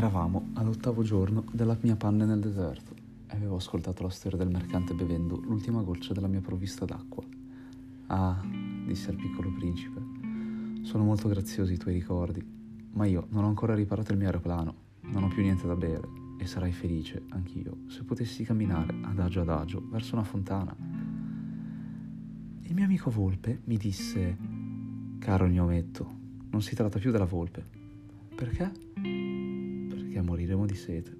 Eravamo all'ottavo giorno della mia panne nel deserto e avevo ascoltato la storia del mercante bevendo l'ultima goccia della mia provvista d'acqua. Ah, disse al piccolo principe, sono molto graziosi i tuoi ricordi, ma io non ho ancora riparato il mio aeroplano, non ho più niente da bere e sarai felice, anch'io, se potessi camminare adagio adagio verso una fontana. Il mio amico Volpe mi disse, caro gnometto, non si tratta più della volpe. Perché? Perché moriremo di sete.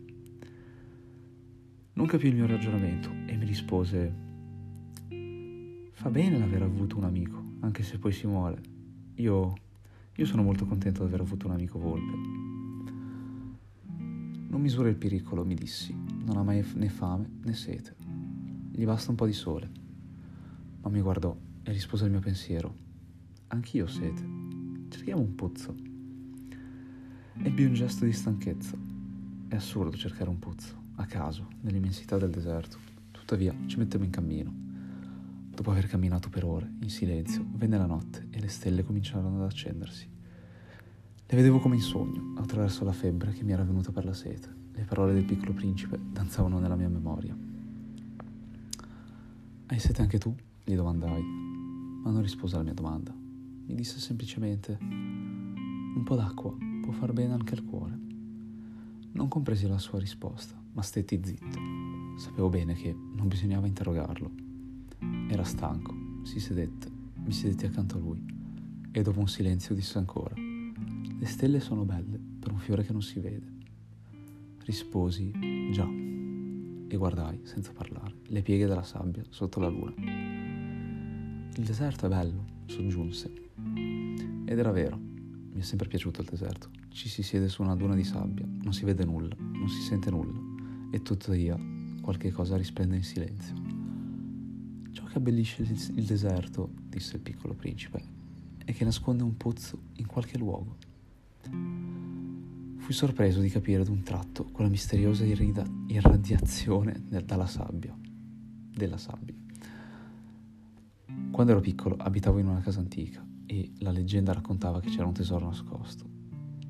Non capì il mio ragionamento e mi rispose, fa bene l'aver avuto un amico, anche se poi si muore. Io, io sono molto contento di aver avuto un amico volpe. Non misura il pericolo, mi dissi, non ha mai né fame né sete. Gli basta un po' di sole. Ma mi guardò e rispose al mio pensiero. Anch'io ho sete. Cerchiamo un pozzo. Ebbi un gesto di stanchezza. È assurdo cercare un pozzo, a caso, nell'immensità del deserto. Tuttavia ci mettemmo in cammino. Dopo aver camminato per ore, in silenzio, venne la notte e le stelle cominciarono ad accendersi. Le vedevo come in sogno, attraverso la febbre che mi era venuta per la sete. Le parole del piccolo principe danzavano nella mia memoria. Hai sete anche tu? gli domandai, ma non rispose alla mia domanda. Mi disse semplicemente un po' d'acqua può far bene anche al cuore. Non compresi la sua risposta, ma stetti zitto. Sapevo bene che non bisognava interrogarlo. Era stanco, si sedette, mi sedetti accanto a lui e dopo un silenzio disse ancora, le stelle sono belle per un fiore che non si vede. Risposi, già, e guardai, senza parlare, le pieghe della sabbia sotto la luna. Il deserto è bello, soggiunse. Ed era vero. Mi è sempre piaciuto il deserto. Ci si siede su una duna di sabbia, non si vede nulla, non si sente nulla, e tuttavia qualche cosa risplende in silenzio. Ciò che abbellisce il deserto, disse il piccolo principe, è che nasconde un pozzo in qualche luogo. Fui sorpreso di capire d'un tratto quella misteriosa irrida- irradiazione dalla sabbia, della sabbia. Quando ero piccolo abitavo in una casa antica e la leggenda raccontava che c'era un tesoro nascosto.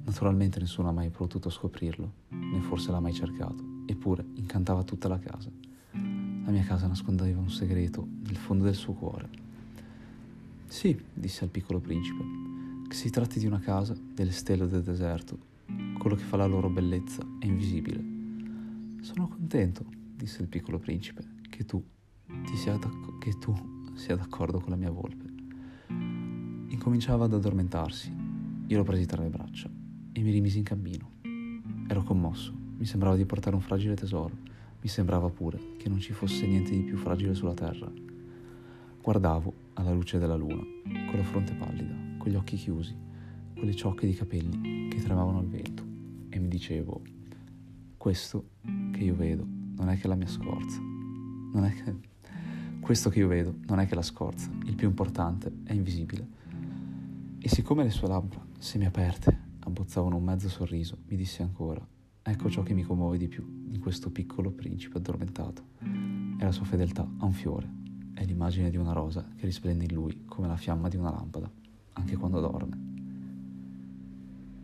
Naturalmente nessuno ha mai potuto scoprirlo, né forse l'ha mai cercato, eppure incantava tutta la casa. La mia casa nascondeva un segreto nel fondo del suo cuore. Sì, disse al piccolo principe, che si tratti di una casa delle stelle del deserto, quello che fa la loro bellezza è invisibile. Sono contento, disse il piccolo principe, che tu, ti sia, che tu sia d'accordo con la mia volpe incominciava ad addormentarsi. Io lo presi tra le braccia e mi rimisi in cammino. Ero commosso, mi sembrava di portare un fragile tesoro, mi sembrava pure che non ci fosse niente di più fragile sulla terra. Guardavo alla luce della luna, con la fronte pallida, con gli occhi chiusi, quelle ciocche di capelli che tremavano al vento, e mi dicevo, questo che io vedo non è che la mia scorza, non è che... Questo che io vedo non è che la scorza, il più importante è invisibile e siccome le sue labbra, semiaperte, abbozzavano un mezzo sorriso, mi disse ancora, ecco ciò che mi commuove di più in questo piccolo principe addormentato. È la sua fedeltà a un fiore, è l'immagine di una rosa che risplende in lui come la fiamma di una lampada, anche quando dorme.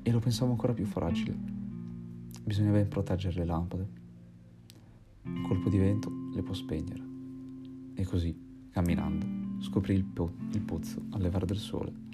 E lo pensavo ancora più fragile. Bisogna ben proteggere le lampade. Un colpo di vento le può spegnere. E così, camminando, scoprì il, po- il pozzo al levare del sole